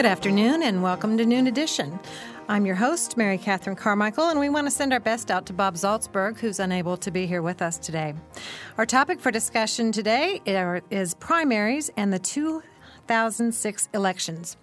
Good afternoon and welcome to Noon Edition. I'm your host, Mary Catherine Carmichael, and we want to send our best out to Bob Zaltsberg, who's unable to be here with us today. Our topic for discussion today is primaries and the 2006 elections.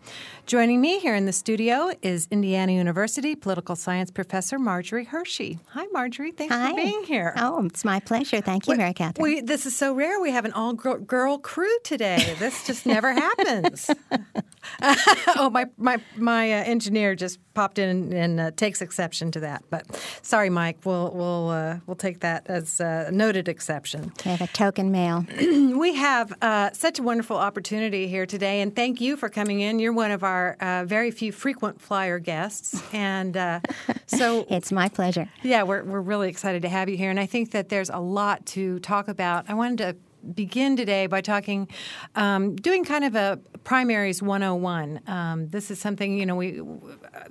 Joining me here in the studio is Indiana University political science professor Marjorie Hershey. Hi, Marjorie. Thanks Hi. for being here. Oh, it's my pleasure. Thank you, We- Mary Catherine. We, this is so rare. We have an all girl, crew today. This just never happens. oh, my my my uh, engineer just popped in and uh, takes exception to that. But sorry, Mike. We'll we'll uh, we'll take that as a noted exception. we have a token male. We have uh, such a wonderful opportunity here today, and thank you for coming in. You're one of our uh, very few frequent flyer guests, and uh, so It's my pleasure. yeah, we're, we're really excited to have you here. And I think that there's a lot to talk about. I wanted to begin today by talking, um, doing kind of a primaries 101. Um, this is something, you know, we,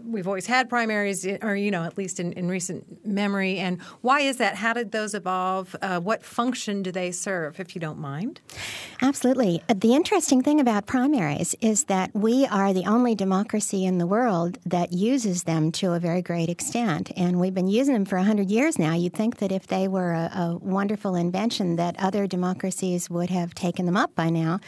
we've always had primaries, or, you know, at least in, in recent memory. And why is that? How did those evolve? Uh, what function do they serve, if you don't mind? Absolutely. Uh, The interesting thing about primaries is that we are the only democracy in the world that uses them to a very great extent. And we've been using them for 100 years now. You'd think that if they were a, a wonderful invention, that other democracies would have taken them up by now.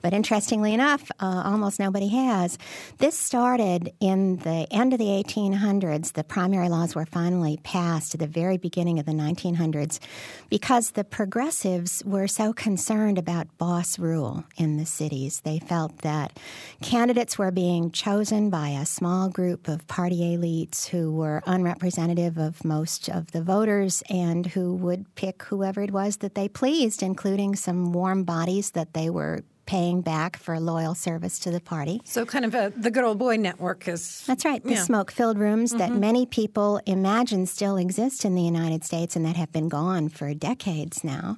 But interestingly enough, uh, almost nobody has. This started in the end of the 1800s. The primary laws were finally passed at the very beginning of the 1900s because the progressives were so concerned about boss rule in the cities. They felt that candidates were being chosen by a small group of party elites who were unrepresentative of most of the voters and who would pick whoever it was that they pleased, including some warm bodies that they were paying back for loyal service to the party. So, kind of a, the good old boy network is. That's right. The Yeah. smoke filled rooms that many people imagine still exist in the United States and that have been gone for decades now.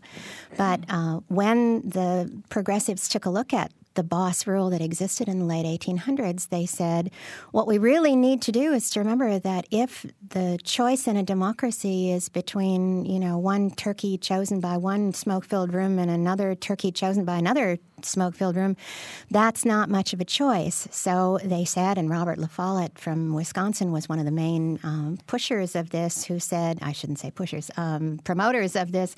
But uh, when the progressives took a look at the boss rule that existed in the late 1800s, they said, what we really need to do is to remember that if the choice in a democracy is between, you know, one turkey chosen by one smoke filled room and another turkey chosen by another smoke filled room, that's not much of a choice. So they said, and Robert La Follette from Wisconsin was one of the main um, pushers of this, who said, I shouldn't say pushers, um, promoters of this,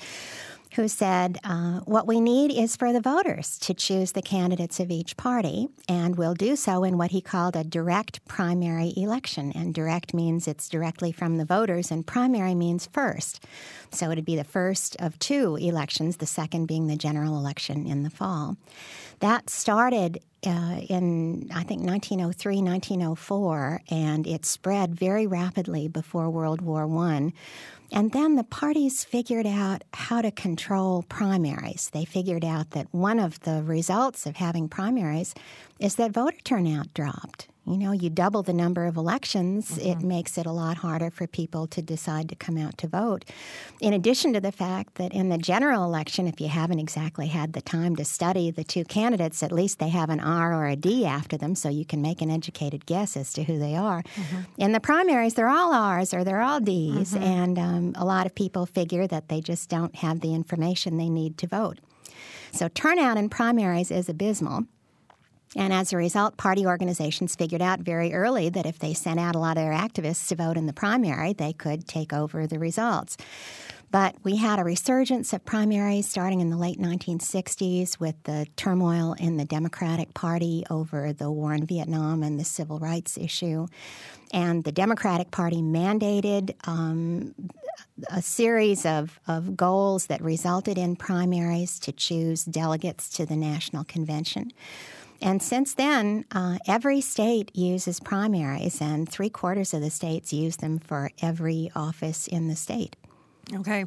who said, uh, What we need is for the voters to choose the candidates of each party, and we'll do so in what he called a direct primary election. And direct means it's directly from the voters, and primary means first. So it'd be the first of two elections, the second being the general election in the fall. That started uh, in, I think, 1903, 1904, and it spread very rapidly before World War I. And then the parties figured out how to control primaries. They figured out that one of the results of having primaries is that voter turnout dropped. You know, you double the number of elections, it mm-hmm. makes it a lot harder for people to decide to come out to vote. In addition to the fact that in the general election, if you haven't exactly had the time to study the two candidates, at least they have an R or a D after them so you can make an educated guess as to who they are. Mm-hmm. In the primaries, they're all R's or they're all D's, mm-hmm. and um, a lot of people figure that they just don't have the information they need to vote. So turnout in primaries is abysmal. And as a result, party organizations figured out very early that if they sent out a lot of their activists to vote in the primary, they could take over the results. But we had a resurgence of primaries starting in the late 1960s with the turmoil in the Democratic Party over the war in Vietnam and the civil rights issue. And the Democratic Party mandated um, a series of, of goals that resulted in primaries to choose delegates to the National Convention. And since then, uh, every state uses primaries, and three quarters of the states use them for every office in the state. Okay.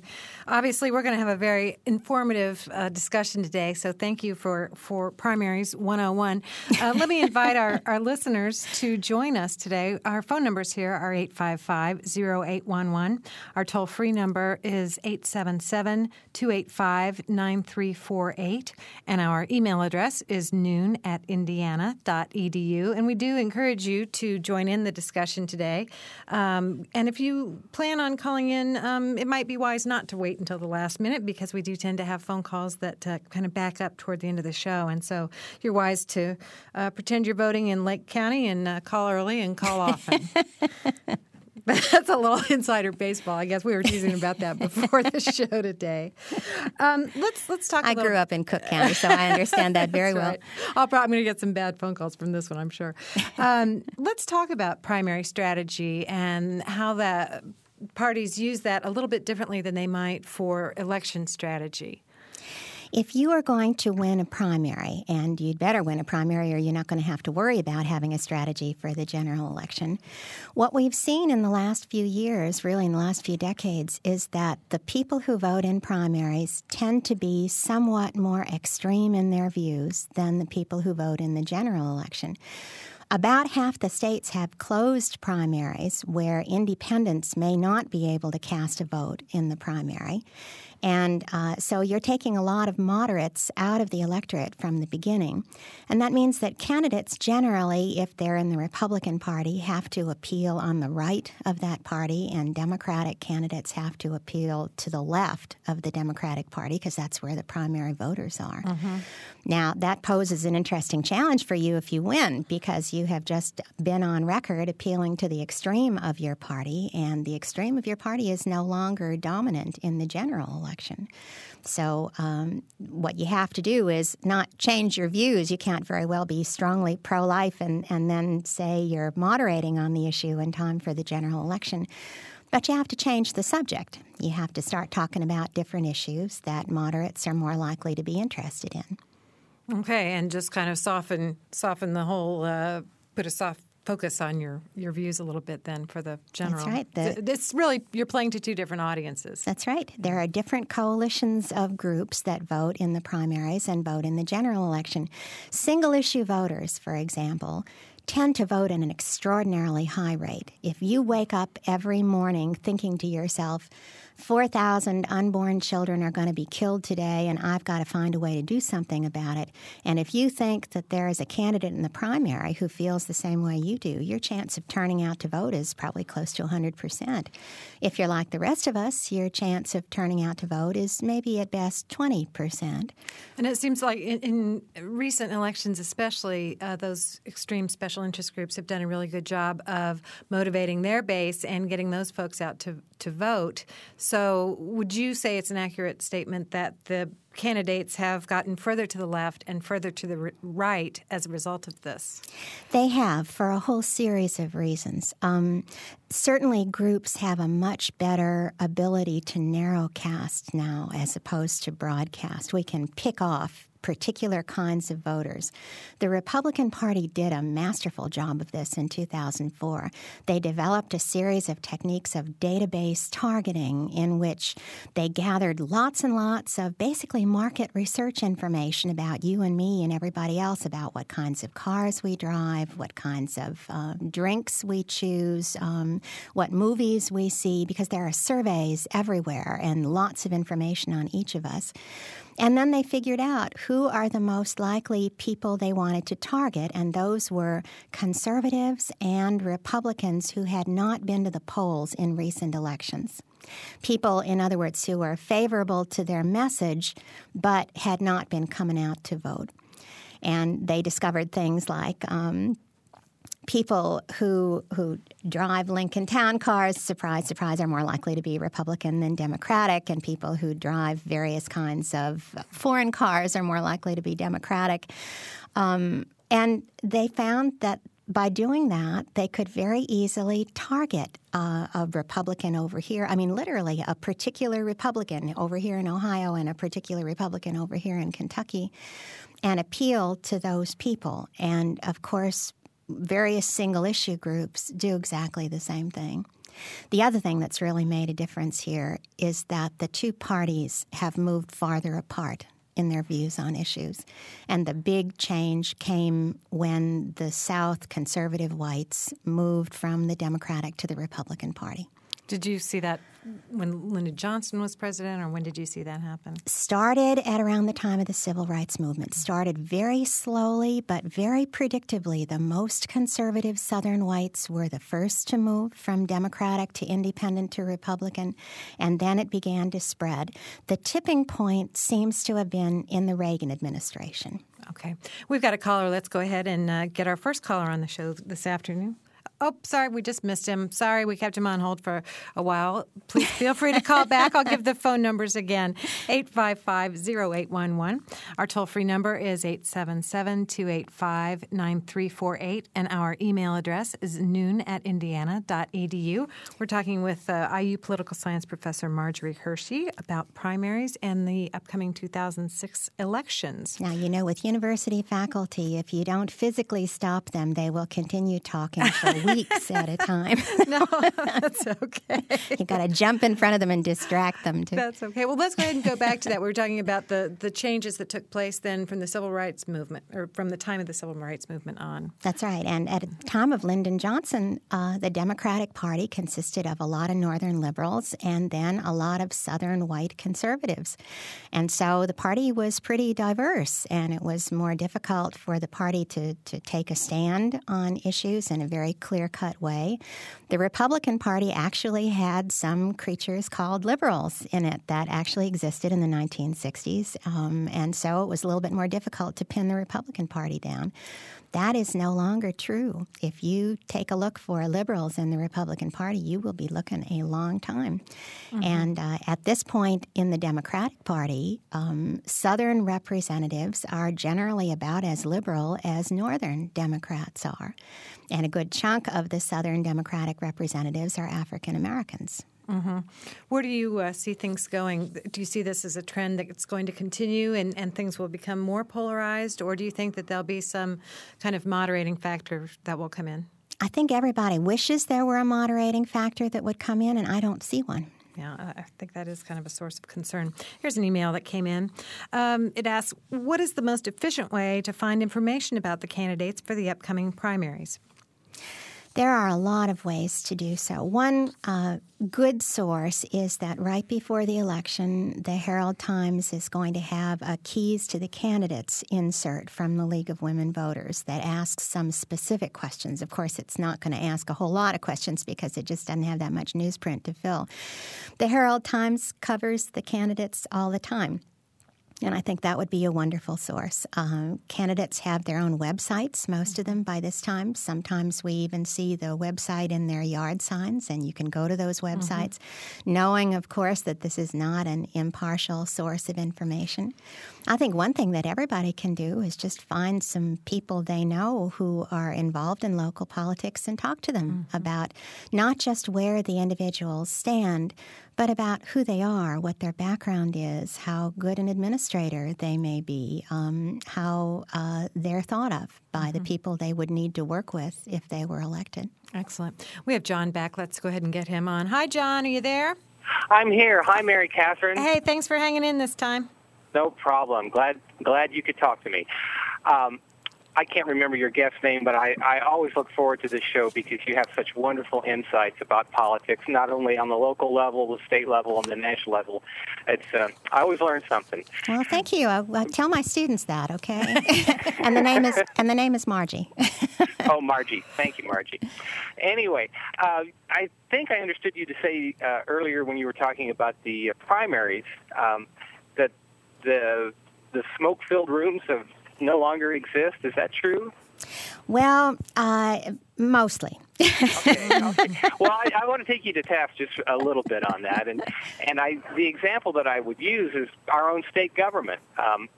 Obviously, we're going to have a very informative uh, discussion today, so thank you for, for Primaries 101. Uh, let me invite our, our listeners to join us today. Our phone numbers here are 855 0811. Our toll free number is 877 285 9348. And our email address is noon at indiana.edu. And we do encourage you to join in the discussion today. Um, and if you plan on calling in, um, it might be wise not to wait until the last minute because we do tend to have phone calls that uh, kind of back up toward the end of the show. And so you're wise to uh, pretend you're voting in Lake County and uh, call early and call often. That's a little insider baseball. I guess we were teasing about that before the show today. Um, let's let's talk. I grew up in Cook County, so I understand that very well. Right. I'll probably, I'm going to get some bad phone calls from this one, I'm sure. Um, let's talk about primary strategy and how the parties use that a little bit differently than they might for election strategy. If you are going to win a primary, and you'd better win a primary or you're not going to have to worry about having a strategy for the general election, what we've seen in the last few years, really in the last few decades, is that the people who vote in primaries tend to be somewhat more extreme in their views than the people who vote in the general election. About half the states have closed primaries where independents may not be able to cast a vote in the primary. And uh, so you're taking a lot of moderates out of the electorate from the beginning. And that means that candidates generally, if they're in the Republican Party, have to appeal on the right of that party, and Democratic candidates have to appeal to the left of the Democratic Party because that's where the primary voters are. Mm-hmm. Now, that poses an interesting challenge for you if you win because you have just been on record appealing to the extreme of your party, and the extreme of your party is no longer dominant in the general election election. So, um, what you have to do is not change your views. You can't very well be strongly pro life and, and then say you're moderating on the issue in time for the general election. But you have to change the subject. You have to start talking about different issues that moderates are more likely to be interested in. Okay, and just kind of soften soften the whole, uh, put a soft focus on your, your views a little bit then for the general. That's right. The, it's really, you're playing to two different audiences. That's right. There are different coalitions of groups that vote in the primaries and vote in the general election. Single issue voters, for example, tend to vote at an extraordinarily high rate. If you wake up every morning thinking to yourself, 4,000 unborn children are going to be killed today, and I've got to find a way to do something about it. And if you think that there is a candidate in the primary who feels the same way you do, your chance of turning out to vote is probably close to 100%. If you're like the rest of us, your chance of turning out to vote is maybe at best 20%. And it seems like in, in recent elections, especially, uh, those extreme special interest groups have done a really good job of motivating their base and getting those folks out to, to vote. Would you say it's an accurate statement that the candidates have gotten further to the left and further to the right as a result of this? They have for a whole series of reasons. Um, certainly, groups have a much better ability to narrowcast now as opposed to broadcast. We can pick off particular kinds of voters. The Republican Party did a masterful job of this in 2004. They developed a series of techniques of database targeting in which they gathered lots and lots of basically market research information about you and me and everybody else about what kinds of cars we drive, what kinds of um, drinks we choose, um, what movies we see, because there are surveys everywhere and lots of information on each of us. And then they figured out who are the most likely people they wanted to target, and those were conservatives and Republicans who had not been to the polls in recent elections. People, in other words, who were favorable to their message but had not been coming out to vote. And they discovered things like um, people who who drive Lincoln Town cars, surprise, surprise, are more likely to be Republican than Democratic, and people who drive various kinds of foreign cars are more likely to be Democratic. Um, and they found that by doing that, they could very easily target uh, a Republican over here. I mean, literally, a particular Republican over here in Ohio and a particular Republican over here in Kentucky, and appeal to those people. And of course, various single issue groups do exactly the same thing. The other thing that's really made a difference here is that the two parties have moved farther apart in their views on issues. And the big change came when the South conservative whites moved from the Democratic to the Republican Party. Did you see that when Lyndon Johnson was president, or when did you see that happen? Started at around the time of the civil rights movement. Started very slowly, but very predictably. The most conservative Southern whites were the first to move from Democratic to Independent to Republican, and then it began to spread. The tipping point seems to have been in the Reagan administration. Okay. We've got a caller. Let's go ahead and uh, get our first caller on the show this afternoon. Oh, sorry, we just missed him. Sorry, we kept him on hold for a while. Please feel free to call back. I'll give the phone numbers again 855 0811. Our toll free number is 877 285 9348, and our email address is noon at indiana.edu. We're talking with uh, IU political science professor Marjorie Hershey about primaries and the upcoming 2006 elections. Now, you know, with university faculty, if you don't physically stop them, they will continue talking for weeks at a time. no, that's okay. you got to jump in front of them and distract them too. That's okay. Well, let's go ahead and go back to that. We were talking about the the changes that took place then from the civil rights movement, or from the time of the civil rights movement on. That's right. And at the time of Lyndon Johnson, uh, the Democratic Party consisted of a lot of Northern liberals and then a lot of Southern white conservatives, and so the party was pretty diverse, and it was more difficult for the party to to take a stand on issues in a very clear clear cut way. The Republican Party actually had some creatures called liberals in it that actually existed in the 1960s. Um, and so it was a little bit more difficult to pin the Republican Party down. That is no longer true. If you take a look for liberals in the Republican Party, you will be looking a long time. Mm-hmm. And uh, at this point in the Democratic Party, um, Southern representatives are generally about as liberal as Northern Democrats are. And a good chunk of the Southern Democratic representatives are African Americans. Mm-hmm. Where do you uh, see things going? Do you see this as a trend that's going to continue and, and things will become more polarized, or do you think that there'll be some kind of moderating factor that will come in? I think everybody wishes there were a moderating factor that would come in, and I don't see one. Yeah, I think that is kind of a source of concern. Here's an email that came in. Um, it asks What is the most efficient way to find information about the candidates for the upcoming primaries? There are a lot of ways to do so. One uh, good source is that right before the election, the Herald Times is going to have a Keys to the Candidates insert from the League of Women Voters that asks some specific questions. Of course, it's not going to ask a whole lot of questions because it just doesn't have that much newsprint to fill. The Herald Times covers the candidates all the time. And I think that would be a wonderful source. Uh, candidates have their own websites, most of them by this time. Sometimes we even see the website in their yard signs, and you can go to those mm-hmm. websites, mm-hmm. knowing, of course, that this is not an impartial source of information. I think one thing that everybody can do is just find some people they know who are involved in local politics and talk to them mm-hmm. about not just where the individuals stand, but about who they are, what their background is, how good an administrator they may be, um, how uh, they're thought of by mm-hmm. the people they would need to work with if they were elected. Excellent. We have John back. Let's go ahead and get him on. Hi, John. Are you there? I'm here. Hi, Mary Catherine. Hey, thanks for hanging in this time. No problem. Glad glad you could talk to me. Um, I can't remember your guest name, but I, I always look forward to this show because you have such wonderful insights about politics, not only on the local level, the state level, and the national level. It's uh, I always learn something. Well, thank you. I, I tell my students that, okay? and the name is and the name is Margie. oh, Margie. Thank you, Margie. Anyway, uh, I think I understood you to say uh, earlier when you were talking about the uh, primaries um, that the the smoke-filled rooms have no longer exist. Is that true? Well, uh, mostly. okay, okay. Well, I, I, want to take you to task just a little bit on that, and and I the example that I would use is our own state government. Um,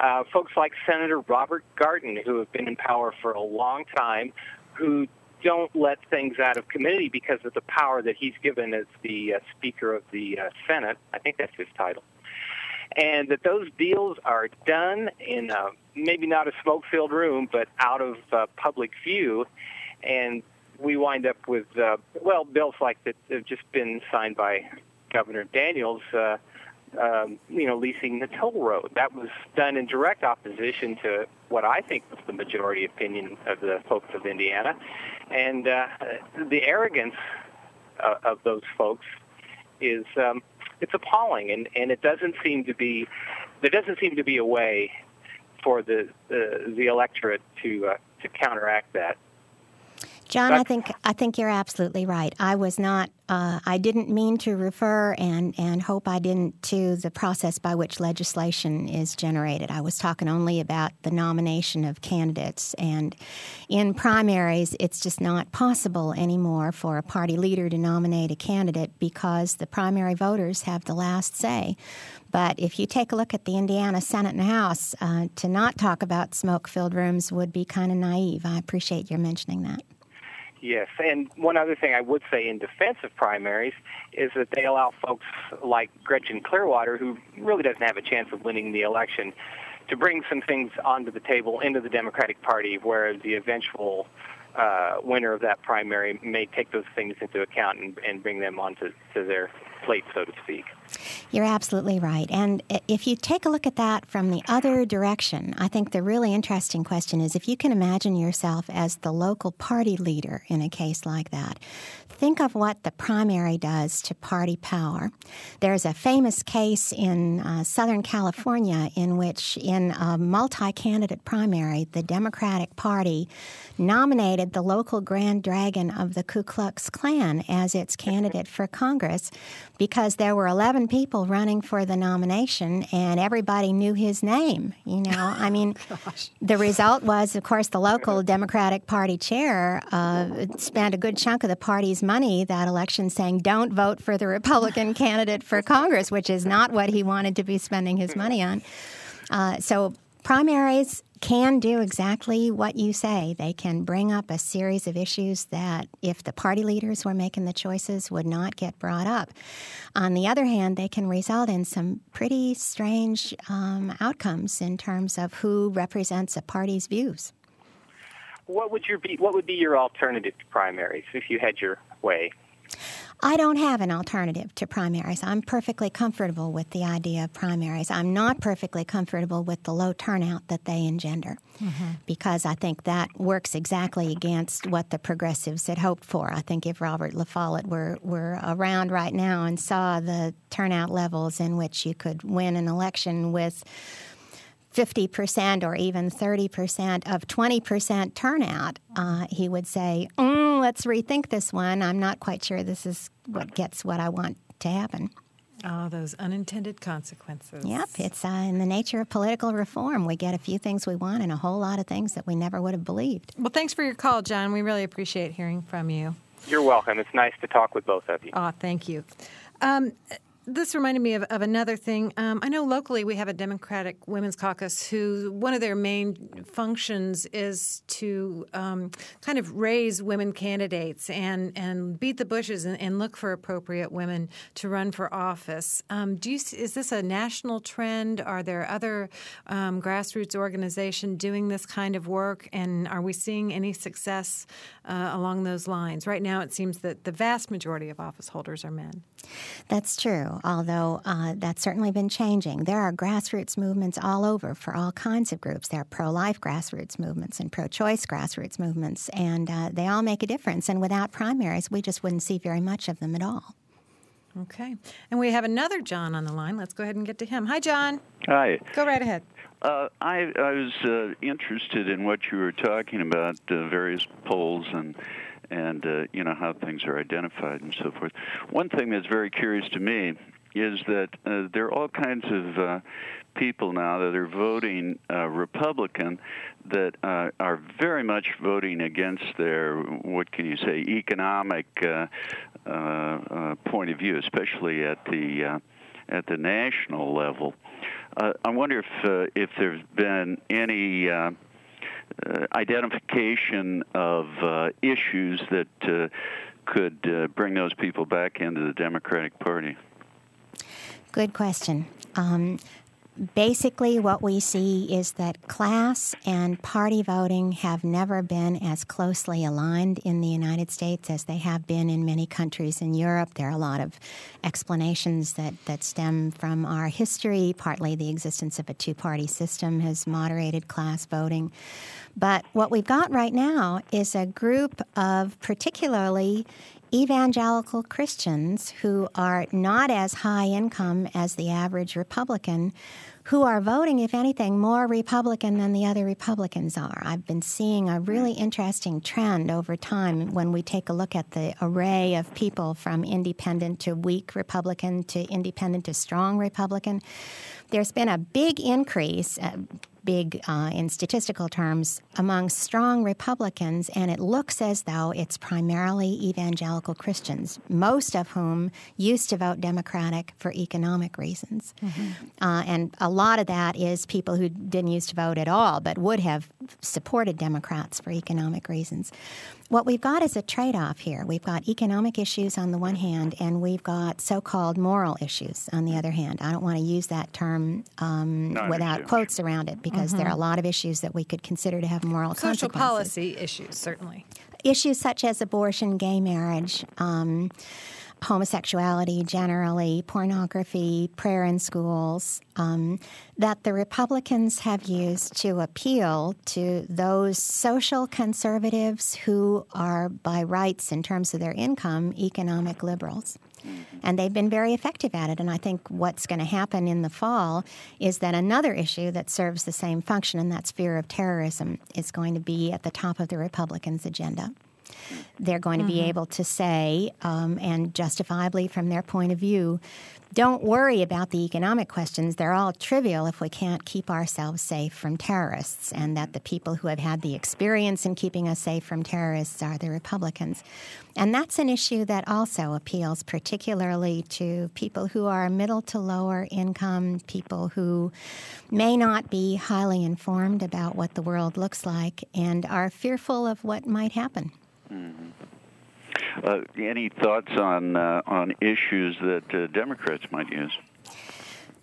uh, folks like Senator Robert Garton, who have been in power for a long time, who don't let things out of committee because of the power that he's given as the uh, Speaker of the uh, Senate. I think that's his title and that those deals are done in a, maybe not a smoke-filled room, but out of uh, public view, and we wind up with uh, well bills like that have just been signed by Governor Daniels. Uh, um, you know, leasing the toll road. That was done in direct opposition to what I think was the majority opinion of the folks of Indiana, and uh, the arrogance uh, of those folks is um, it's appalling, and and it doesn't seem to be there doesn't seem to be a way for the the, the electorate to uh, to counteract that. John, I think I think you're absolutely right. I was not. Uh, I didn't mean to refer and and hope I didn't to the process by which legislation is generated. I was talking only about the nomination of candidates, and in primaries, it's just not possible anymore for a party leader to nominate a candidate because the primary voters have the last say. But if you take a look at the Indiana Senate and House, uh, to not talk about smoke-filled rooms would be kind of naive. I appreciate your mentioning that. Yes, and one other thing I would say in defense of primaries is that they allow folks like Gretchen Clearwater, who really doesn't have a chance of winning the election, to bring some things onto the table into the Democratic Party, where the eventual uh, winner of that primary may take those things into account and, and bring them onto to their plate, so to speak. You're absolutely right. And if you take a look at that from the other direction, I think the really interesting question is if you can imagine yourself as the local party leader in a case like that, think of what the primary does to party power. There's a famous case in uh, Southern California in which, in a multi candidate primary, the Democratic Party nominated the local Grand Dragon of the Ku Klux Klan as its candidate for Congress because there were 11 people running for the nomination and everybody knew his name. You know, I mean, the result was, of course, the local Democratic Party chair uh, spent a good chunk of the party's money that election saying, don't vote for the Republican candidate for Congress, which is not what he wanted to be spending his money on. Uh, so primaries can do exactly what you say. They can bring up a series of issues that, if the party leaders were making the choices, would not get brought up. On the other hand, they can result in some pretty strange um, outcomes in terms of who represents a party's views. What would your be? What would be your alternative to primaries if you had your way? I don't have an alternative to primaries. I'm perfectly comfortable with the idea of primaries. I'm not perfectly comfortable with the low turnout that they engender mm-hmm. because I think that works exactly against what the progressives had hoped for. I think if Robert La Follette were, were around right now and saw the turnout levels in which you could win an election with 50% or even 30% of 20% turnout, uh, he would say, mm, let's rethink this one. I'm not quite sure this is what gets what I want to happen. Oh, those unintended consequences. Yep, it's uh, in the nature of political reform. We get a few things we want and a whole lot of things that we never would have believed. Well, thanks for your call, John. We really appreciate hearing from you. You're welcome. It's nice to talk with both of you. Oh, thank you. Um, this reminded me of, of another thing. Um, I know locally we have a Democratic Women's Caucus who one of their main functions is to um, kind of raise women candidates and, and beat the bushes and, and look for appropriate women to run for office. Um, do you, is this a national trend? Are there other um, grassroots organizations doing this kind of work? And are we seeing any success uh, along those lines? Right now, it seems that the vast majority of office holders are men. That's true, although uh, that's certainly been changing. There are grassroots movements all over for all kinds of groups. There are pro life grassroots movements and pro choice grassroots movements, and uh, they all make a difference. And without primaries, we just wouldn't see very much of them at all. Okay. And we have another John on the line. Let's go ahead and get to him. Hi, John. Hi. Go right ahead. Uh, I, I was uh, interested in what you were talking about, uh, various polls and and uh, you know how things are identified and so forth. One thing that's very curious to me is that uh, there are all kinds of uh, people now that are voting uh, Republican that uh, are very much voting against their what can you say economic uh, uh, uh, point of view, especially at the uh, at the national level. Uh, I wonder if uh, if there's been any uh, uh, identification of uh, issues that uh, could uh, bring those people back into the Democratic Party? Good question. Um, basically, what we see is that class and party voting have never been as closely aligned in the United States as they have been in many countries in Europe. There are a lot of explanations that, that stem from our history. Partly the existence of a two party system has moderated class voting. But what we've got right now is a group of particularly evangelical Christians who are not as high income as the average Republican who are voting, if anything, more Republican than the other Republicans are. I've been seeing a really interesting trend over time when we take a look at the array of people from independent to weak Republican to independent to strong Republican. There's been a big increase, uh, big uh, in statistical terms among strong Republicans, and it looks as though it's primarily evangelical Christians, most of whom used to vote Democratic for economic reasons. Mm-hmm. Uh, and a lot of that is people who didn't used to vote at all, but would have supported Democrats for economic reasons. What we've got is a trade off here. We've got economic issues on the one hand, and we've got so called moral issues on the other hand. I don't want to use that term um, without quotes around it because mm-hmm. there are a mm-hmm. lot of issues that we could consider to have moral Social policy issues, certainly. Issues such as abortion, gay marriage. Um, homosexuality generally, pornography, prayer in schools, um, that the Republicans have used to appeal to those social conservatives who are, by rights in terms of their income, economic liberals. And they've been very effective at it. And I think what's going to happen in the fall is that another issue that serves the same function, and that's fear of terrorism, is going to be at the top of the Republicans' agenda. They're going to mm-hmm. be able to say, um, and justifiably from their point of view, don't worry about the economic questions. They're all trivial if we can't keep ourselves safe from terrorists, and that the people who have had the experience in keeping us safe from terrorists are the Republicans. And that's an issue that also appeals particularly to people who are middle to lower income, people who may not be highly informed about what the world looks like and are fearful of what might happen. Mm-hmm. Uh, any thoughts on uh, on issues that uh, Democrats might use?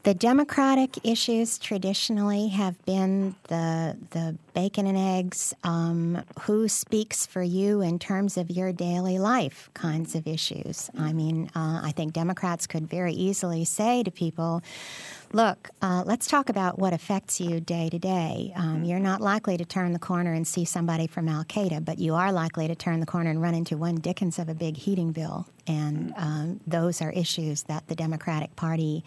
The Democratic issues traditionally have been the the bacon and eggs, um, who speaks for you in terms of your daily life kinds of issues. I mean, uh, I think Democrats could very easily say to people, look, uh, let's talk about what affects you day to day. Um, you're not likely to turn the corner and see somebody from Al Qaeda, but you are likely to turn the corner and run into one Dickens of a big heating bill. And um, those are issues that the Democratic Party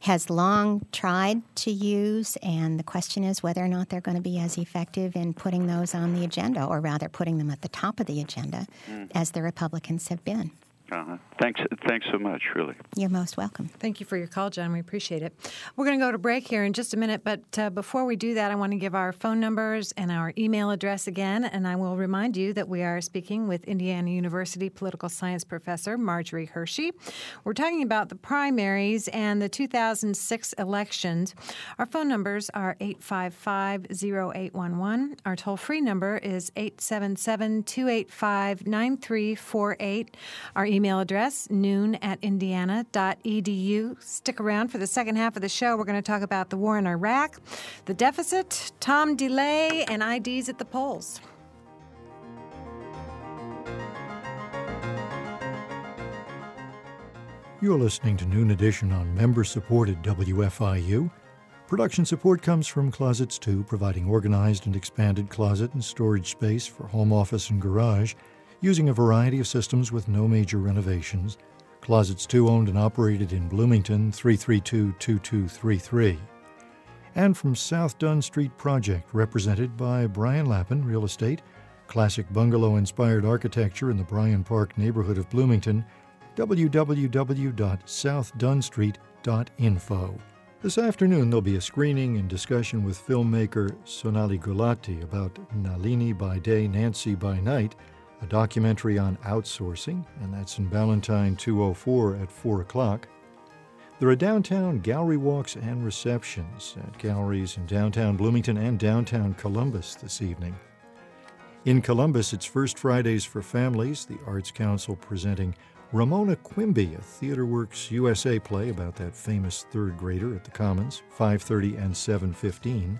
has long tried to use, and the question is whether or not they're going to be as effective in putting those on the agenda, or rather putting them at the top of the agenda, mm. as the Republicans have been. Uh-huh. Thanks, thanks so much, really. You're most welcome. Thank you for your call, John. We appreciate it. We're going to go to break here in just a minute, but uh, before we do that, I want to give our phone numbers and our email address again. And I will remind you that we are speaking with Indiana University political science professor Marjorie Hershey. We're talking about the primaries and the 2006 elections. Our phone numbers are 855 0811. Our toll free number is 877 285 9348. Our email email address, noon at indiana.edu. Stick around for the second half of the show. We're going to talk about the war in Iraq, the deficit, Tom DeLay, and IDs at the polls. You're listening to Noon Edition on member supported WFIU. Production support comes from Closets 2, providing organized and expanded closet and storage space for home office and garage using a variety of systems with no major renovations. Closets 2 owned and operated in Bloomington 332 2233. And from South Dunn Street Project, represented by Brian Lappin Real Estate, classic bungalow inspired architecture in the Bryan Park neighborhood of Bloomington, www.southdunstreet.info. This afternoon, there'll be a screening and discussion with filmmaker Sonali Gulati about Nalini by day, Nancy by night, a documentary on outsourcing, and that's in Ballantine 204 at 4 o'clock. There are downtown gallery walks and receptions at galleries in downtown Bloomington and downtown Columbus this evening. In Columbus, it's First Fridays for Families, the Arts Council presenting Ramona Quimby, a TheaterWorks USA play about that famous third grader at the Commons, 5:30 and 7:15.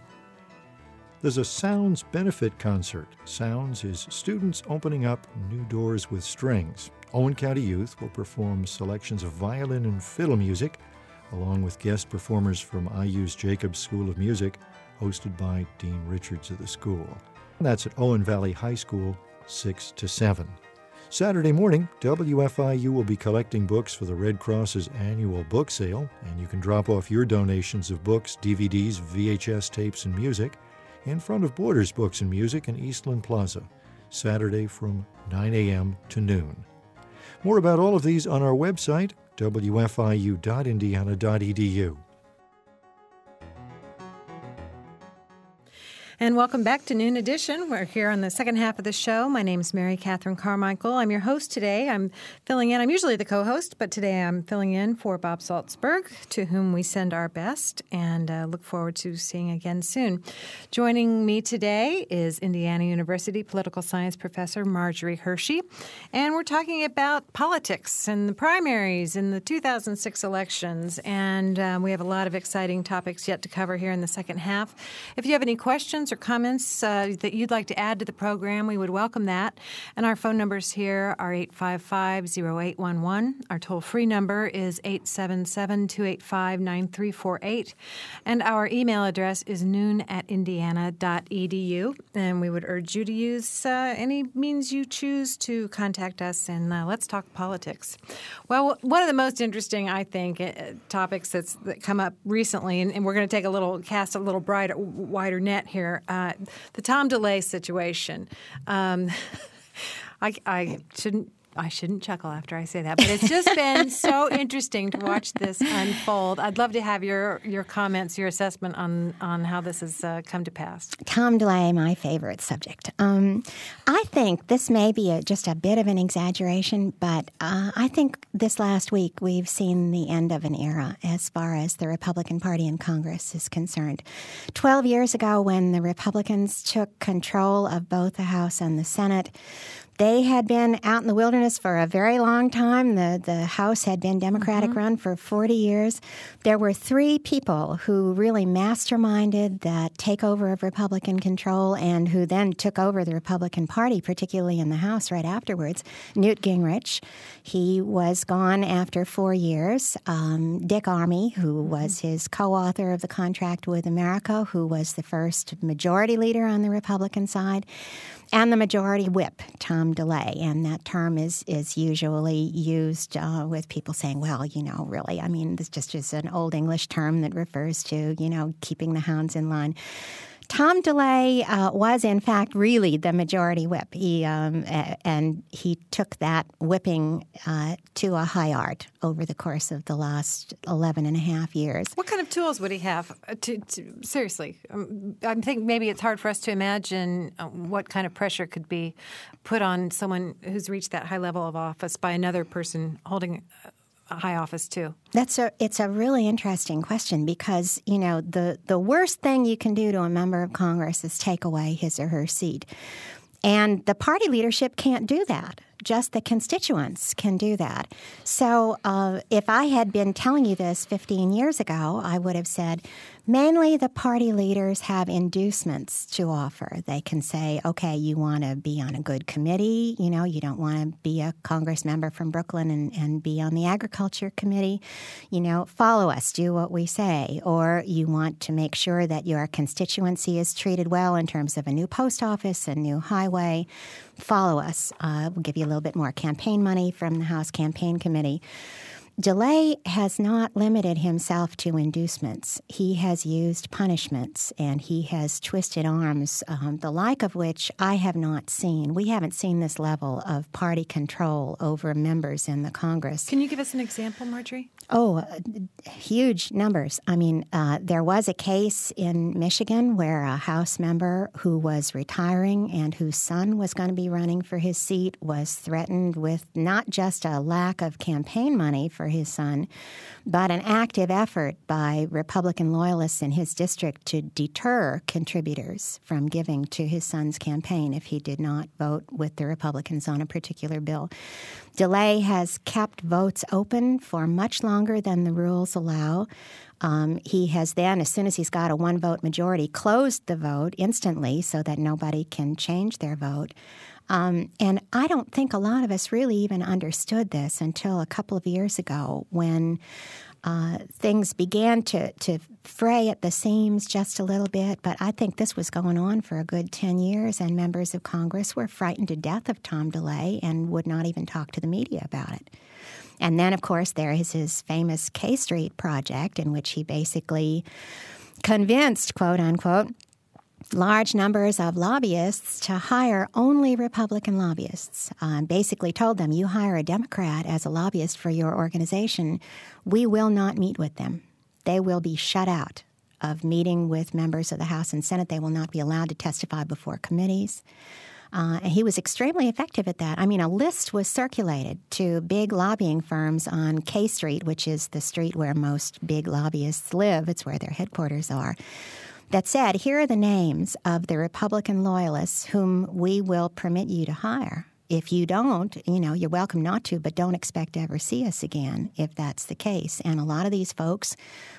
There's a Sounds benefit concert. Sounds is students opening up new doors with strings. Owen County Youth will perform selections of violin and fiddle music, along with guest performers from IU's Jacobs School of Music, hosted by Dean Richards of the school. That's at Owen Valley High School, 6 to 7. Saturday morning, WFIU will be collecting books for the Red Cross's annual book sale, and you can drop off your donations of books, DVDs, VHS tapes, and music in front of Borders Books and Music in Eastland Plaza, Saturday from 9 a.m. to noon. More about all of these on our website, wfiu.indiana.edu. And welcome back to Noon Edition. We're here on the second half of the show. My name is Mary Catherine Carmichael. I'm your host today. I'm filling in. I'm usually the co-host, but today I'm filling in for Bob Zaltsberg, to whom we send our best and uh, look forward to seeing again soon. Joining me today is Indiana University political science professor Marjorie Hershey, and we're talking about politics and the primaries in the 2006 elections. And um, we have a lot of exciting topics yet to cover here in the second half. If you have any questions or comments uh, that you'd like to add to the program, we would welcome that. And our phone numbers here are 855 0811. Our toll free number is 877 285 9348. And our email address is noon at indiana.edu. And we would urge you to use uh, any means you choose to contact us and uh, let's talk politics. Well, one of the most interesting, I think, uh, topics that's that come up recently, and, and we're going to take a little cast a little brighter, wider net here uh, the Tom DeLay situation. Um, I, I shouldn't I shouldn't chuckle after I say that, but it's just been so interesting to watch this unfold. I'd love to have your your comments, your assessment on on how this has uh, come to pass. Tom DeLay, my favorite subject. Um, I think this may be a, just a bit of an exaggeration, but uh, I think this last week we've seen the end of an era as far as the Republican Party in Congress is concerned. Twelve years ago, when the Republicans took control of both the House and the Senate they had been out in the wilderness for a very long time. The, the House had been Democratic mm-hmm. run for 40 years. There were three people who really masterminded that takeover of Republican control and who then took over the Republican Party, particularly in the House right afterwards. Newt Gingrich, he was gone after four years. Um, Dick Armey, who mm-hmm. was his co author of the Contract with America, who was the first majority leader on the Republican side and the majority whip, Tom DeLay. And that term is, is usually used uh, with people saying, well, you know, really, I mean, this just is an old English term that refers to, you know, keeping the hounds in line. Tom DeLay uh, was, in fact, really the majority whip. He um, and he took that whipping uh, to a high art over the course of the last 11 and a half years. What kind of tools would he have? Uh, to, to seriously, um, I think maybe it's hard for us to imagine uh, what kind of pressure could be put on someone who's reached that high level of office by another person holding high office too? That's a it's a really interesting question because you know the the worst thing you can do to a member of Congress is take away his or her seat, and the party leadership can't do that. Just the constituents can do that. So, uh, if I had been telling you this 15 years ago, I would have said, Mainly, the party leaders have inducements to offer. They can say, okay, you want to be on a good committee. You know, you don't want to be a Congress member from Brooklyn and, and be on the agriculture committee. You know, follow us, do what we say. Or you want to make sure that your constituency is treated well in terms of a new post office, a new highway. Follow us. Uh, we'll give you a little bit more campaign money from the House Campaign Committee. DeLay has not limited himself to inducements. He has used punishments and he has twisted arms, um, the like of which I have not seen. We haven't seen this level of party control over members in the Congress. Can you give us an example, Marjorie? Oh, uh, huge numbers. I mean, uh, there was a case in Michigan where a House member who was retiring and whose son was going to be running for his seat was threatened with not just a lack of campaign money for his son, but an active effort by Republican loyalists in his district to deter contributors from giving to his son's campaign if he did not vote with the Republicans on a particular bill. DeLay has kept votes open for much longer than the rules allow. Um, he has then, as soon as he's got a one vote majority, closed the vote instantly so that nobody can change their vote. Um, and I don't think a lot of us really even understood this until a couple of years ago when uh, things began to, to fray at the seams just a little bit, but I think this was going on for a good 10 years, and members of Congress were frightened to death of Tom DeLay and would not even talk to the media about it. And then, of course, there is his famous K Street project, in which he basically convinced, quote unquote, large numbers of lobbyists to hire only Republican lobbyists. Um, basically, told them, you hire a Democrat as a lobbyist for your organization, we will not meet with them. They will be shut out of meeting with members of the House and Senate. They will not be allowed to testify before committees. Uh, and he was extremely effective at that. I mean, a list was circulated to big lobbying firms on K Street, which is the street where most big lobbyists live. It's where their headquarters are that said, here are the names of the Republican loyalists whom we will permit you to hire. If you don't, you know, you're welcome not to, but don't expect to ever see us again if that's the case. And a lot of these folks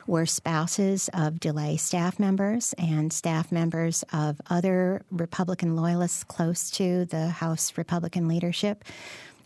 were spouses of DeLay staff members and staff members of other Republican loyalists close to the House Republican leadership.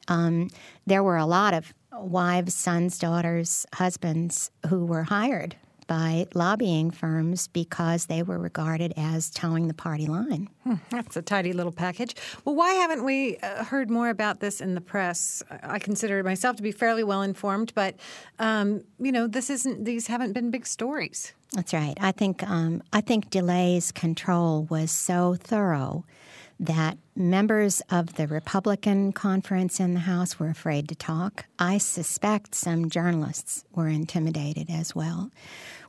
Um, there were a lot of wives, sons, daughters, husbands who were hired by lobbying firms because they were regarded as toeing the party line. Hmm, that's a tidy little package. Well, why haven't we uh, heard more about this in the press? I consider myself to be fairly well informed, but um, you know, this isn't; these haven't been big stories. That's right. I think um, I think DeLay's control was so thorough that members of the Republican conference in the House were afraid to talk. I suspect some journalists were intimidated as well.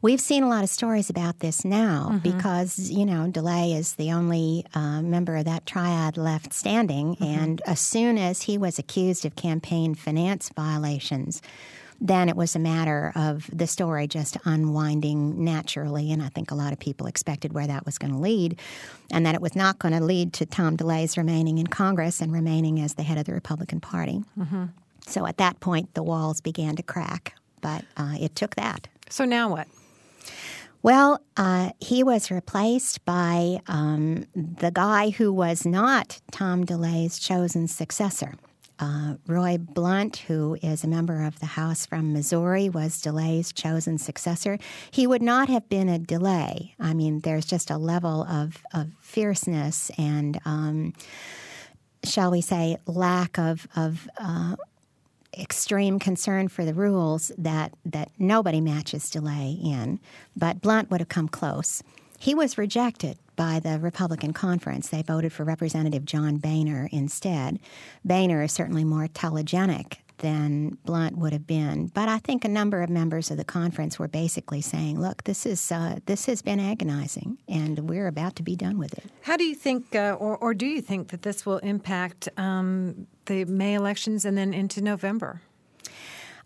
We've seen a lot of stories about this now mm-hmm. because, you know, DeLay is the only uh, member of that triad left standing. Mm-hmm. And as soon as he was accused of campaign finance violations, then it was a matter of the story just unwinding naturally. And I think a lot of people expected where that was going to lead, and that it was not going to lead to Tom DeLay's remaining in Congress and remaining as the head of the Republican Party. Mm-hmm. So at that point, the walls began to crack, but uh, it took that. So now what? Well, uh, he was replaced by um, the guy who was not Tom DeLay's chosen successor. Uh, Roy Blunt, who is a member of the House from Missouri, was DeLay's chosen successor. He would not have been a DeLay. I mean, there's just a level of, of fierceness and, um, shall we say, lack of, of uh, extreme concern for the rules that, that nobody matches DeLay in. But Blunt would have come close. He was rejected by the Republican conference. They voted for Representative John Boehner instead. Boehner is certainly more telegenic than Blunt would have been. But I think a number of members of the conference were basically saying, "Look, this is uh, this has been agonizing, and we're about to be done with it." How do you think, uh, or, or do you think that this will impact um, the May elections and then into November?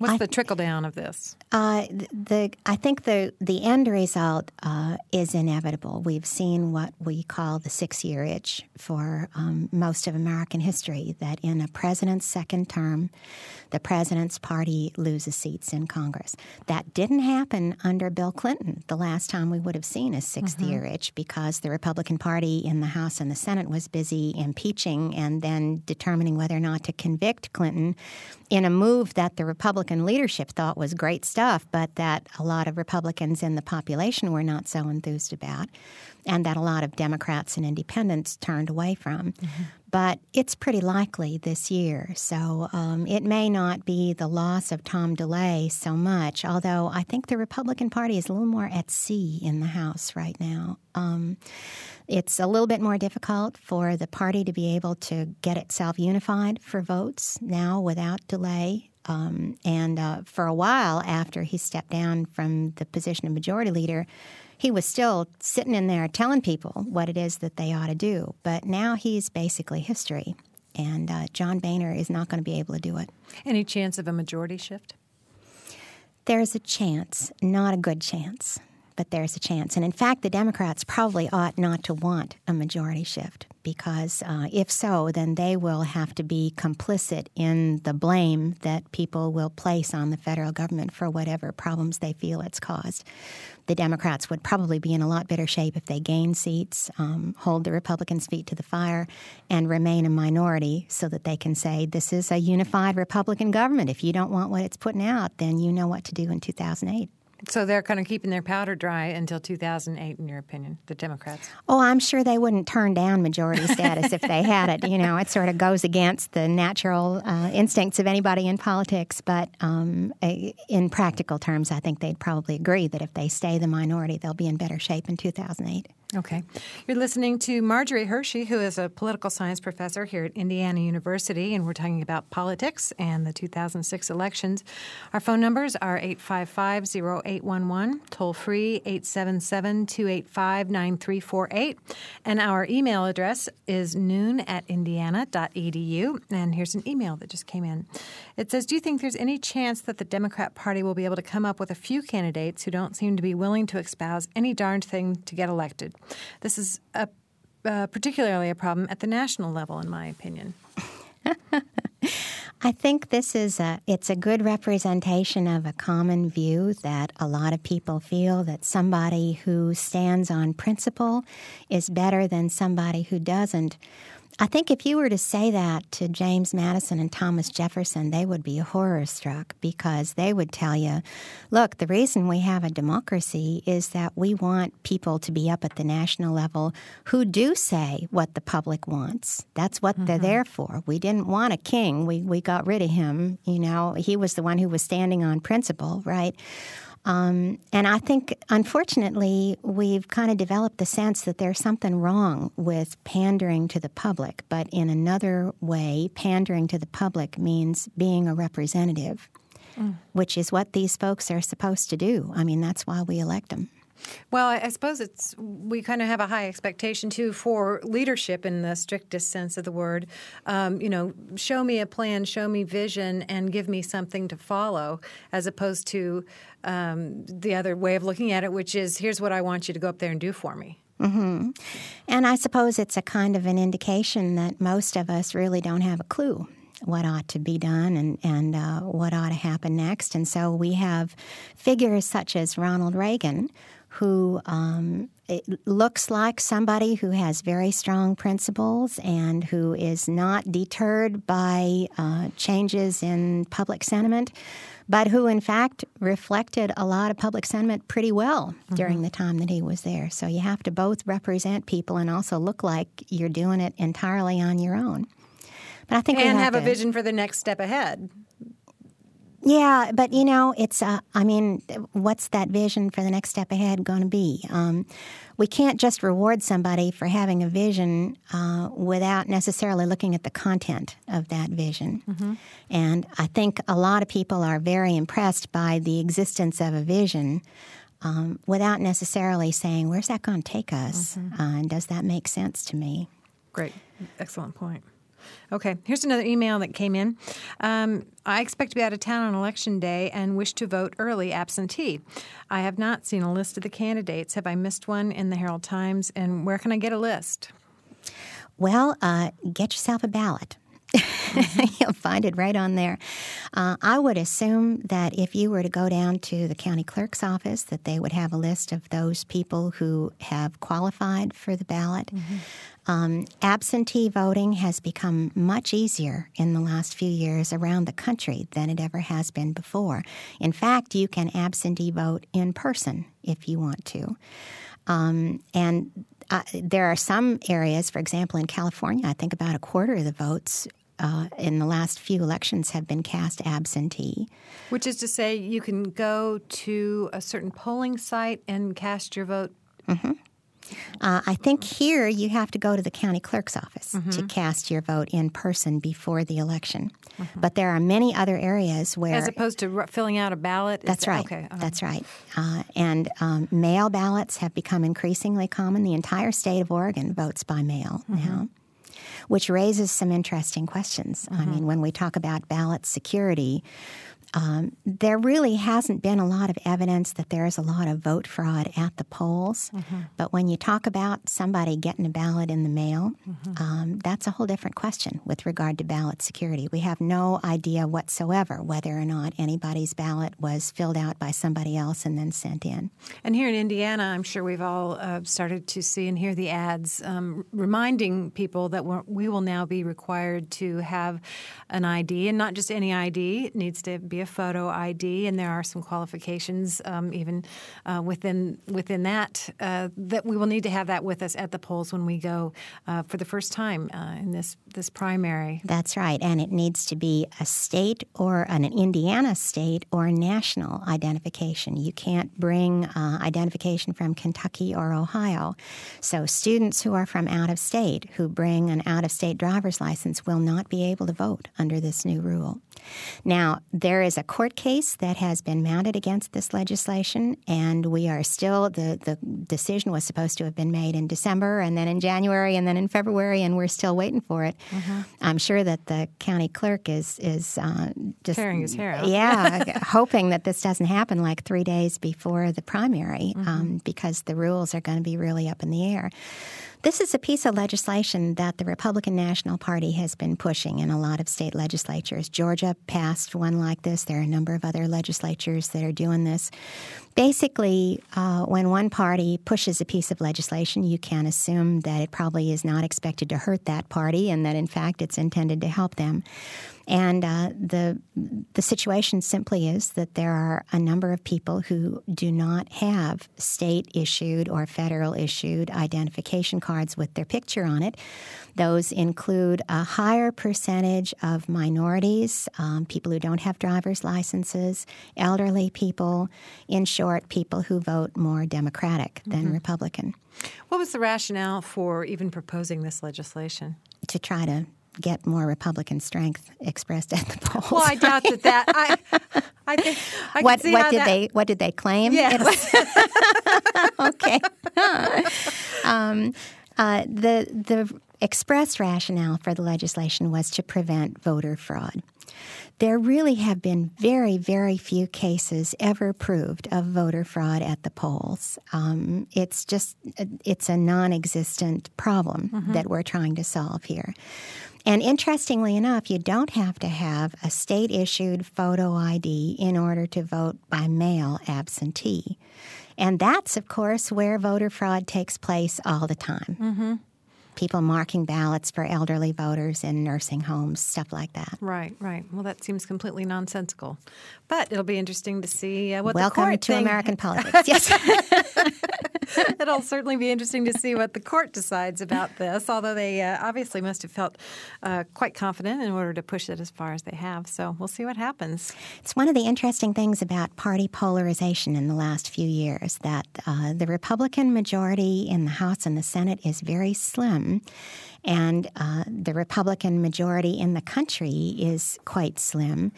What's I, the trickle down of this? Uh, the I think the the end result uh, is inevitable. We've seen what we call the six year itch for um, most of American history. That in a president's second term, the president's party loses seats in Congress. That didn't happen under Bill Clinton. The last time we would have seen a 6th mm-hmm. year itch because the Republican Party in the House and the Senate was busy impeaching and then determining whether or not to convict Clinton in a move that the Republican leadership thought was great stuff, but that a lot of Republicans in the population were not so enthused about, and that a lot of Democrats and independents turned away from. Mm-hmm. But it's pretty likely this year, so um, it may not be the loss of Tom DeLay so much, although I think the Republican Party is a little more at sea in the House right now. Um, it's a little bit more difficult for the party to be able to get itself unified for votes now without DeLay. Um, and uh, for a while after he stepped down from the position of majority leader, he was still sitting in there telling people what it is that they ought to do. But now he's basically history. And uh, John Boehner is not going to be able to do it. Any chance of a majority shift? There's a chance, not a good chance but there's a chance. And in fact, the Democrats probably ought not to want a majority shift because uh, if so, then they will have to be complicit in the blame that people will place on the federal government for whatever problems they feel it's caused. The Democrats would probably be in a lot better shape if they gain seats, um, hold the Republicans' feet to the fire, and remain a minority so that they can say, this is a unified Republican government. If you don't want what it's putting out, then you know what to do in 2008. So they're kind of keeping their powder dry until 2008, in your opinion, the Democrats? Oh, I'm sure they wouldn't turn down majority status if they had it. You know, it sort of goes against the natural uh, instincts of anybody in politics. But um, in practical terms, I think they'd probably agree that if they stay the minority, they'll be in better shape in 2008. Okay. You're listening to Marjorie Hershey, who is a political science professor here at Indiana University, and we're talking about politics and the 2006 elections. Our phone numbers are 855 0811, toll free 877 285 9348, and our email address is noon at indiana.edu. And here's an email that just came in. It says Do you think there's any chance that the Democrat Party will be able to come up with a few candidates who don't seem to be willing to espouse any darned thing to get elected? This is a, uh, particularly a problem at the national level, in my opinion. I think this is a it's a good representation of a common view that a lot of people feel that somebody who stands on principle is better than somebody who doesn't. I think if you were to say that to James Madison and Thomas Jefferson, they would be horror struck because they would tell you, look, the reason we have a democracy is that we want people to be up at the national level who do say what the public wants. That's what mm-hmm. they're there for. We didn't want a king. We, we got rid of him. You know, he was the one who was standing on principle, right? Um, and I think, unfortunately, we've kind of developed the sense that there's something wrong with pandering to the public. But in another way, pandering to the public means being a representative, mm. which is what these folks are supposed to do. I mean, that's why we elect them. Well, I suppose it's we kind of have a high expectation too for leadership in the strictest sense of the word. Um, you know, show me a plan, show me vision, and give me something to follow, as opposed to um, the other way of looking at it, which is here's what I want you to go up there and do for me. Mm-hmm. And I suppose it's a kind of an indication that most of us really don't have a clue what ought to be done and, and uh, what ought to happen next. And so we have figures such as Ronald Reagan who um, looks like somebody who has very strong principles and who is not deterred by uh, changes in public sentiment, but who, in fact, reflected a lot of public sentiment pretty well mm-hmm. during the time that he was there. So you have to both represent people and also look like you're doing it entirely on your own. But I think and have, have a vision for the next step ahead. Yeah, but you know, it's, uh, I mean, what's that vision for the next step ahead going to be? Um, we can't just reward somebody for having a vision uh, without necessarily looking at the content of that vision. Mm-hmm. And I think a lot of people are very impressed by the existence of a vision. Um, without necessarily saying, where's that going to take us? Mm-hmm. Uh, and does that make sense to me? Great. Excellent point. Okay, here's another email that came in. Um, I expect to be out of town on election day and wish to vote early absentee. I have not seen a list of the candidates. Have I missed one in the Herald Times? And where can I get a list? Well, uh, get yourself a ballot. You'll find it right on there. Uh, I would assume that if you were to go down to the county clerk's office, that they would have a list of those people who have qualified for the ballot. Mm-hmm. Um, absentee voting has become much easier in the last few years around the country than it ever has been before. In fact, you can absentee vote in person if you want to. Um, and uh, there are some areas, for example, in California, I think about a quarter of the votes uh, in the last few elections have been cast absentee. Which is to say, you can go to a certain polling site and cast your vote. Mm-hmm. Uh, I think here you have to go to the county clerk's office mm-hmm. to cast your vote in person before the election. Mm-hmm. But there are many other areas where. As opposed to filling out a ballot? That's right. Okay. Uh-huh. That's right. Uh, and um, mail ballots have become increasingly common. The entire state of Oregon votes by mail mm-hmm. now which raises some interesting questions. Mm-hmm. I mean, when we talk about ballot security, um, there really hasn't been a lot of evidence that there's a lot of vote fraud at the polls. Mm-hmm. But when you talk about somebody getting a ballot in the mail, mm-hmm. um, that's a whole different question with regard to ballot security. We have no idea whatsoever whether or not anybody's ballot was filled out by somebody else and then sent in. And here in Indiana, I'm sure we've all uh, started to see and hear the ads um, reminding people that we will now be required to have an ID, and not just any ID. It needs to be a photo ID, and there are some qualifications um, even uh, within within that uh, that we will need to have that with us at the polls when we go uh, for the first time uh, in this this primary. That's right, and it needs to be a state or an Indiana state or national identification. You can't bring uh, identification from Kentucky or Ohio. So students who are from out of state who bring an out of state driver's license will not be able to vote under this new rule. Now, there is a court case that has been mounted against this legislation, and we are still, the, the decision was supposed to have been made in December, and then in January, and then in February, and we're still waiting for it. Mm-hmm. I'm sure that the county clerk is, is uh, just. Tearing his hair out. Yeah, hoping that this doesn't happen like three days before the primary, mm-hmm. um, because the rules are going to be really up in the air. This is a piece of legislation that the Republican National Party has been pushing in a lot of state legislatures. Georgia passed one like this. There are a number of other legislatures that are doing this. Basically, uh, when one party pushes a piece of legislation, you can assume that it probably is not expected to hurt that party and that, in fact, it's intended to help them. And uh, the the situation simply is that there are a number of people who do not have state issued or federal issued identification cards with their picture on it. Those include a higher percentage of minorities, um, people who don't have driver's licenses, elderly people, in people who vote more Democratic than mm-hmm. Republican. What was the rationale for even proposing this legislation? To try to get more Republican strength expressed at the polls. Well, I doubt that. That I, I think. I what what did that... they What did they claim? Yes. okay. um, uh, the the express rationale for the legislation was to prevent voter fraud. There really have been very, very few cases ever proved of voter fraud at the polls. Um, it's just it's a non-existent problem mm-hmm. that we're trying to solve here. And interestingly enough, you don't have to have a state issued photo ID in order to vote by mail absentee. And that's, of course, where voter fraud takes place all the time. Mm-hmm people marking ballots for elderly voters in nursing homes, stuff like that. Right, right. Well, that seems completely nonsensical. But it'll be interesting to see uh, what Welcome the court to thing... American politics. Yes. It'll certainly be interesting to see what the court decides about this, although they uh, obviously must have felt uh, quite confident in order to push it as far as they have. So we'll see what happens. It's one of the interesting things about party polarization in the last few years that uh, the Republican majority in the House and the Senate is very slim and uh, the Republican majority in the country is quite slim.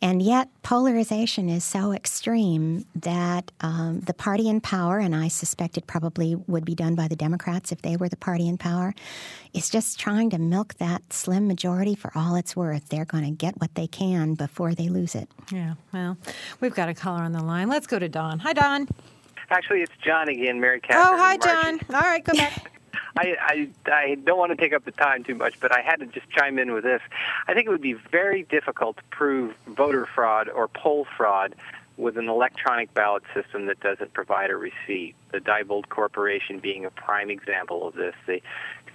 And yet, polarization is so extreme that um, the party in power, and I suspect it probably would be done by the Democrats if they were the party in power, is just trying to milk that slim majority for all it's worth. They're going to get what they can before they lose it. Yeah, well, we've got a caller on the line. Let's go to Don. Hi, Don. Actually, it's John again, Mary Catherine. Oh, hi, John. All right, go back. I, I I don't want to take up the time too much, but I had to just chime in with this. I think it would be very difficult to prove voter fraud or poll fraud with an electronic ballot system that doesn't provide a receipt. The Diebold Corporation being a prime example of this. They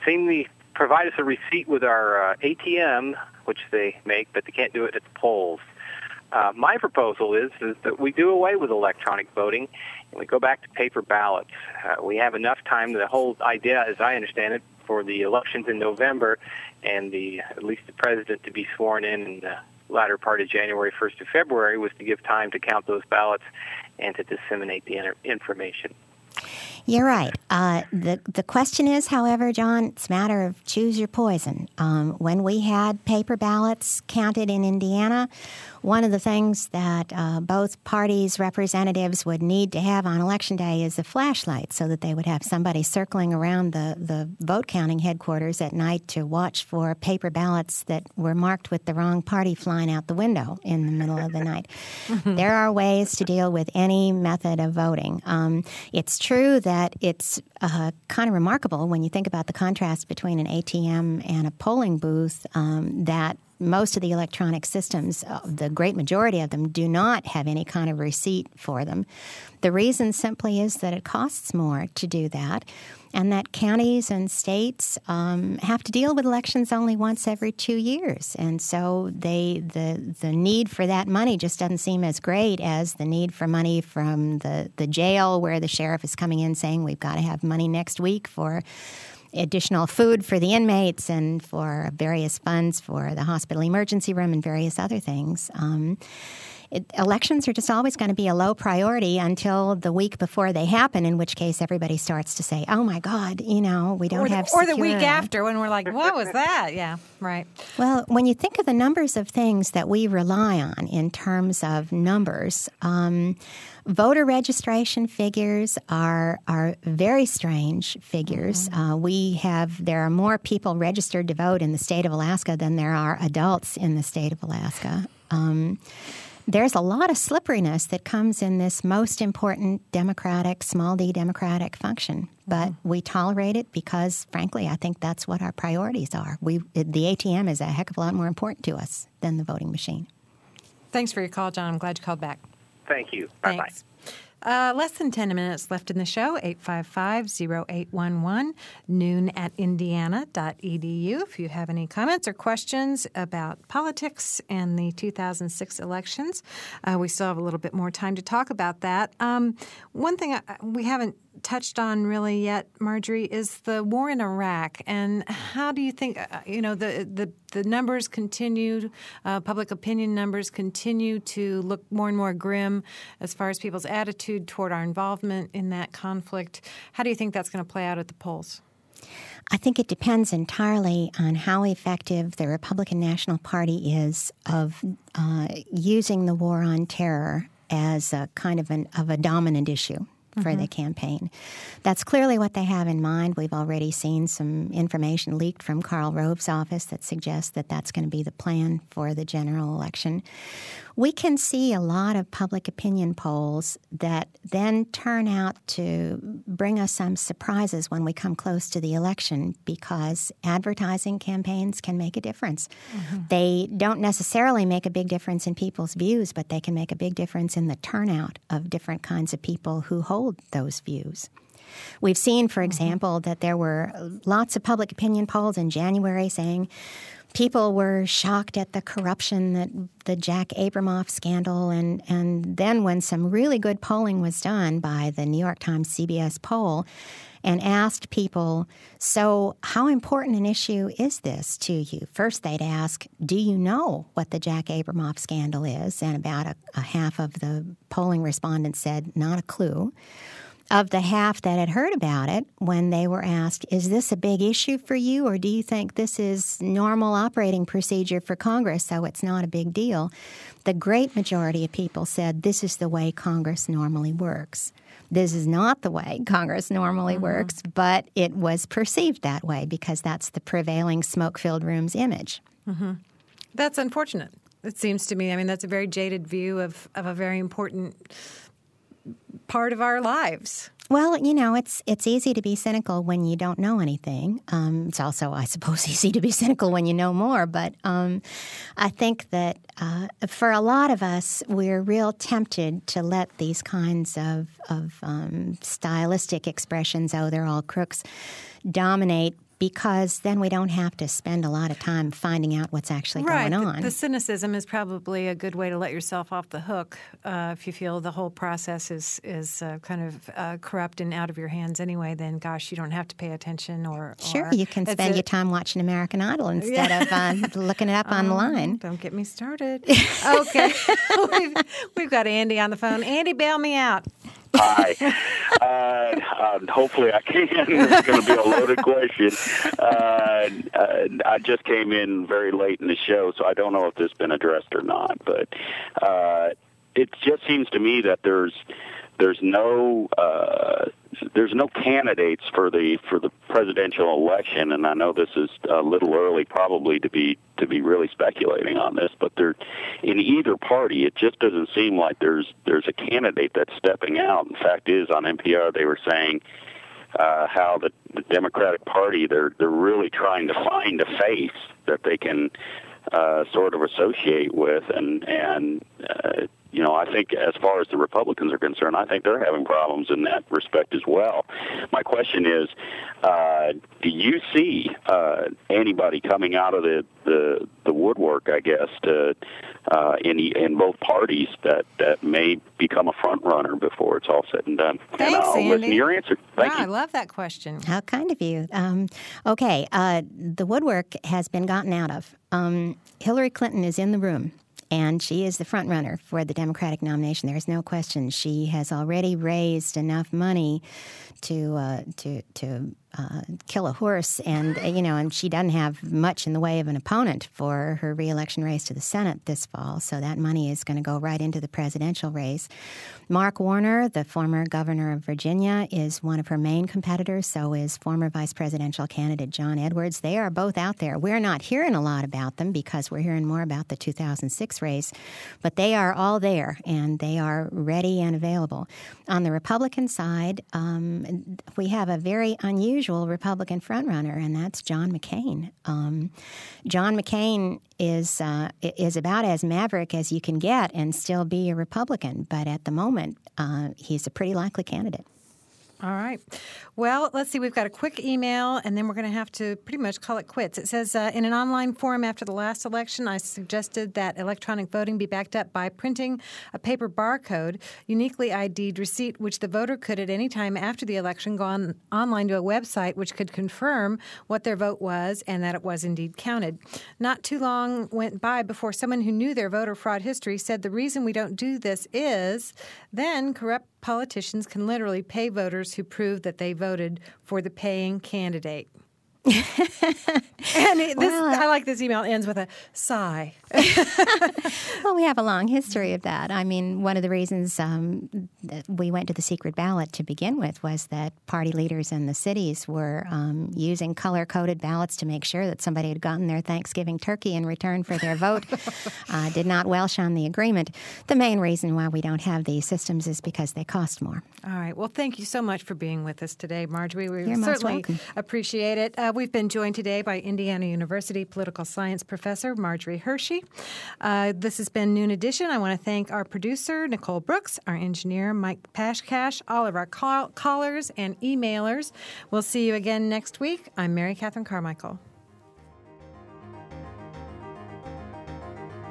seem to provide us a receipt with our uh, ATM, which they make, but they can't do it at the polls. Uh, my proposal is, is that we do away with electronic voting and we go back to paper ballots. Uh, we have enough time. The whole idea, as I understand it, for the elections in November and the at least the president to be sworn in in the latter part of January, 1st of February, was to give time to count those ballots and to disseminate the information. You're right. Uh, the the question is, however, John, it's a matter of choose your poison. Um, when we had paper ballots counted in Indiana, one of the things that uh, both parties' representatives would need to have on election day is a flashlight, so that they would have somebody circling around the the vote counting headquarters at night to watch for paper ballots that were marked with the wrong party flying out the window in the middle of the night. There are ways to deal with any method of voting. Um, it's true that that it's uh, kind of remarkable when you think about the contrast between an ATM and a polling booth um, that most of the electronic systems, uh, the great majority of them, do not have any kind of receipt for them. The reason simply is that it costs more to do that, and that counties and states um, have to deal with elections only once every two years, and so they the the need for that money just doesn't seem as great as the need for money from the the jail where the sheriff is coming in saying we've got to have money next week for additional food for the inmates and for various funds for the hospital emergency room and various other things. Um, it, elections are just always going to be a low priority until the week before they happen, in which case everybody starts to say, "Oh my God, you know, we don't or the, have." Or the week after, when we're like, "What was that?" Yeah, right. Well, when you think of the numbers of things that we rely on in terms of numbers. Um, voter registration figures are are very strange figures. Mm-hmm. Uh, we have there are more people registered to vote in the state of Alaska than there are adults in the state of Alaska. Um, there's a lot of slipperiness that comes in this most important democratic, small d democratic function. But mm-hmm. we tolerate it because, frankly, I think that's what our priorities are. We, the ATM is a heck of a lot more important to us than the voting machine. Thanks for your call, John. I'm glad you called back. Thank you. Bye bye. Uh, less than 10 minutes left in the show. 855 0811, noon at indiana.edu. If you have any comments or questions about politics and the 2006 elections, uh, we still have a little bit more time to talk about that. Um, one thing I, we haven't touched on really yet, Marjorie, is the war in Iraq, and how do you think uh, you know the the, the numbers continue, uh, public opinion numbers continue to look more and more grim as far as people's attitude toward our involvement in that conflict. How do you think that's going to play out at the polls? I think it depends entirely on how effective the Republican National Party is of uh, using the war on terror as a kind of an of a dominant issue for mm-hmm. the campaign. That's clearly what they have in mind. We've already seen some information leaked from Karl Rove's office that suggests that that's going to be the plan for the general election we can see a lot of public opinion polls that then turn out to bring us some surprises when we come close to the election because advertising campaigns can make a difference. Mm-hmm. They don't necessarily make a big difference in people's views, but they can make a big difference in the turnout of different kinds of people who hold those views. We've seen, for mm-hmm. example, that there were lots of public opinion polls in January saying people were shocked at the corruption that the Jack Abramoff scandal and and then when some really good polling was done by the New York Times CBS poll and asked people, so how important an issue is this to you? First, they'd ask, do you know what the Jack Abramoff scandal is? And about a, a half of the polling respondents said, not a clue of the half that had heard about it when they were asked, Is this a big issue for you, or do you think this is normal operating procedure for Congress, so it's not a big deal? The great majority of people said, This is the way Congress normally works. This is not the way Congress normally mm-hmm. works, but it was perceived that way because that's the prevailing smoke filled room's image. Mm-hmm. That's unfortunate. It seems to me. I mean, that's a very jaded view of, of a very important part of our lives. Well, you know, it's it's easy to be cynical when you don't know anything. Um, it's also, I suppose, easy to be cynical when you know more. But um, I think that uh, for a lot of us, we're real tempted to let these kinds of of um, stylistic expressions, "oh, they're all crooks," dominate because then we don't have to spend a lot of time finding out what's actually right. going on. The, the, cynicism is probably a good way to let yourself off the hook uh, if you feel the whole process is is uh, kind of uh, corrupt and out of your hands anyway. Then, gosh, you don't have to pay attention. Or, sure, you can spend your time watching American Idol instead yeah. of uh, looking it up um, online. Don't get me started. okay, we've, we've got Andy on the phone. Andy, bail me out. Hi. Uh, uh, hopefully, I can. It's going to be a loaded question. Uh, uh, I just came in very late in the show, so I don't know if this has been addressed or not. But uh, it just seems to me that there's there's no uh, there's no candidates for the for the presidential election, and I know this is a little early, probably to be to be really speculating on this, but there in either party, it just doesn't seem like there's there's a candidate that's stepping out. In fact, is on NPR they were saying. Uh, how the, the Democratic Party they're they're really trying to find a face that they can uh, sort of associate with, and and uh, you know, I think as far as the Republicans are concerned, I think they're having problems in that respect as well. My question is, uh, do you see uh, anybody coming out of the, the the woodwork, I guess, to uh, in in both parties that that may become a front runner before it's all said and done? Thanks, and I'll Andy. listen to your answer. Thank wow, you. I love that question. How kind of you. Um, okay, uh, the woodwork has been gotten out of. Um, Hillary Clinton is in the room. And she is the front runner for the Democratic nomination. There is no question. She has already raised enough money to uh, to to uh, kill a horse, and uh, you know, and she doesn't have much in the way of an opponent for her reelection race to the Senate this fall. So that money is going to go right into the presidential race. Mark Warner, the former governor of Virginia, is one of her main competitors. So is former vice presidential candidate John Edwards. They are both out there. We're not hearing a lot about them because we're hearing more about the 2006 race, but they are all there and they are ready and available. On the Republican side, um, we have a very unusual Republican frontrunner, and that's John McCain. Um, John McCain is uh, is about as maverick as you can get and still be a Republican, but at the moment, uh, he's a pretty likely candidate. All right. Well, let's see. We've got a quick email, and then we're going to have to pretty much call it quits. It says uh, In an online forum after the last election, I suggested that electronic voting be backed up by printing a paper barcode, uniquely ID'd receipt, which the voter could at any time after the election go on, online to a website which could confirm what their vote was and that it was indeed counted. Not too long went by before someone who knew their voter fraud history said the reason we don't do this is then corrupt politicians can literally pay voters who prove that they voted for the paying candidate. and it, this, Well, I like this email ends with a sigh. Well, we have a long history of that. I mean, one of the reasons um, that we went to the secret ballot to begin with was that party leaders in the cities were um, using color coded ballots to make sure that somebody had gotten their Thanksgiving turkey in return for their vote, uh, did not welsh on the agreement. The main reason why we don't have these systems is because they cost more. All right. Well, thank you so much for being with us today, Marjorie. We You're certainly appreciate it. Uh, we've been joined today by Indiana University political science professor Marjorie Hershey. Uh, this has been Noon Edition. I want to thank our producer, Nicole Brooks, our engineer, Mike Pashkash, all of our call- callers and emailers. We'll see you again next week. I'm Mary Catherine Carmichael.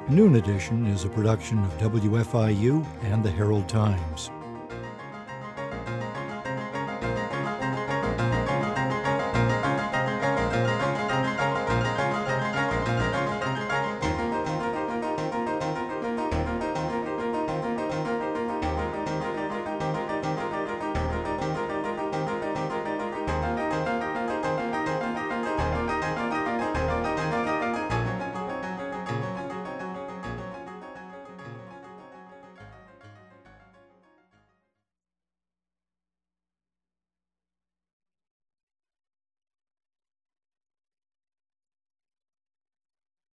Noon Edition is a production of WFIU and the Herald Times.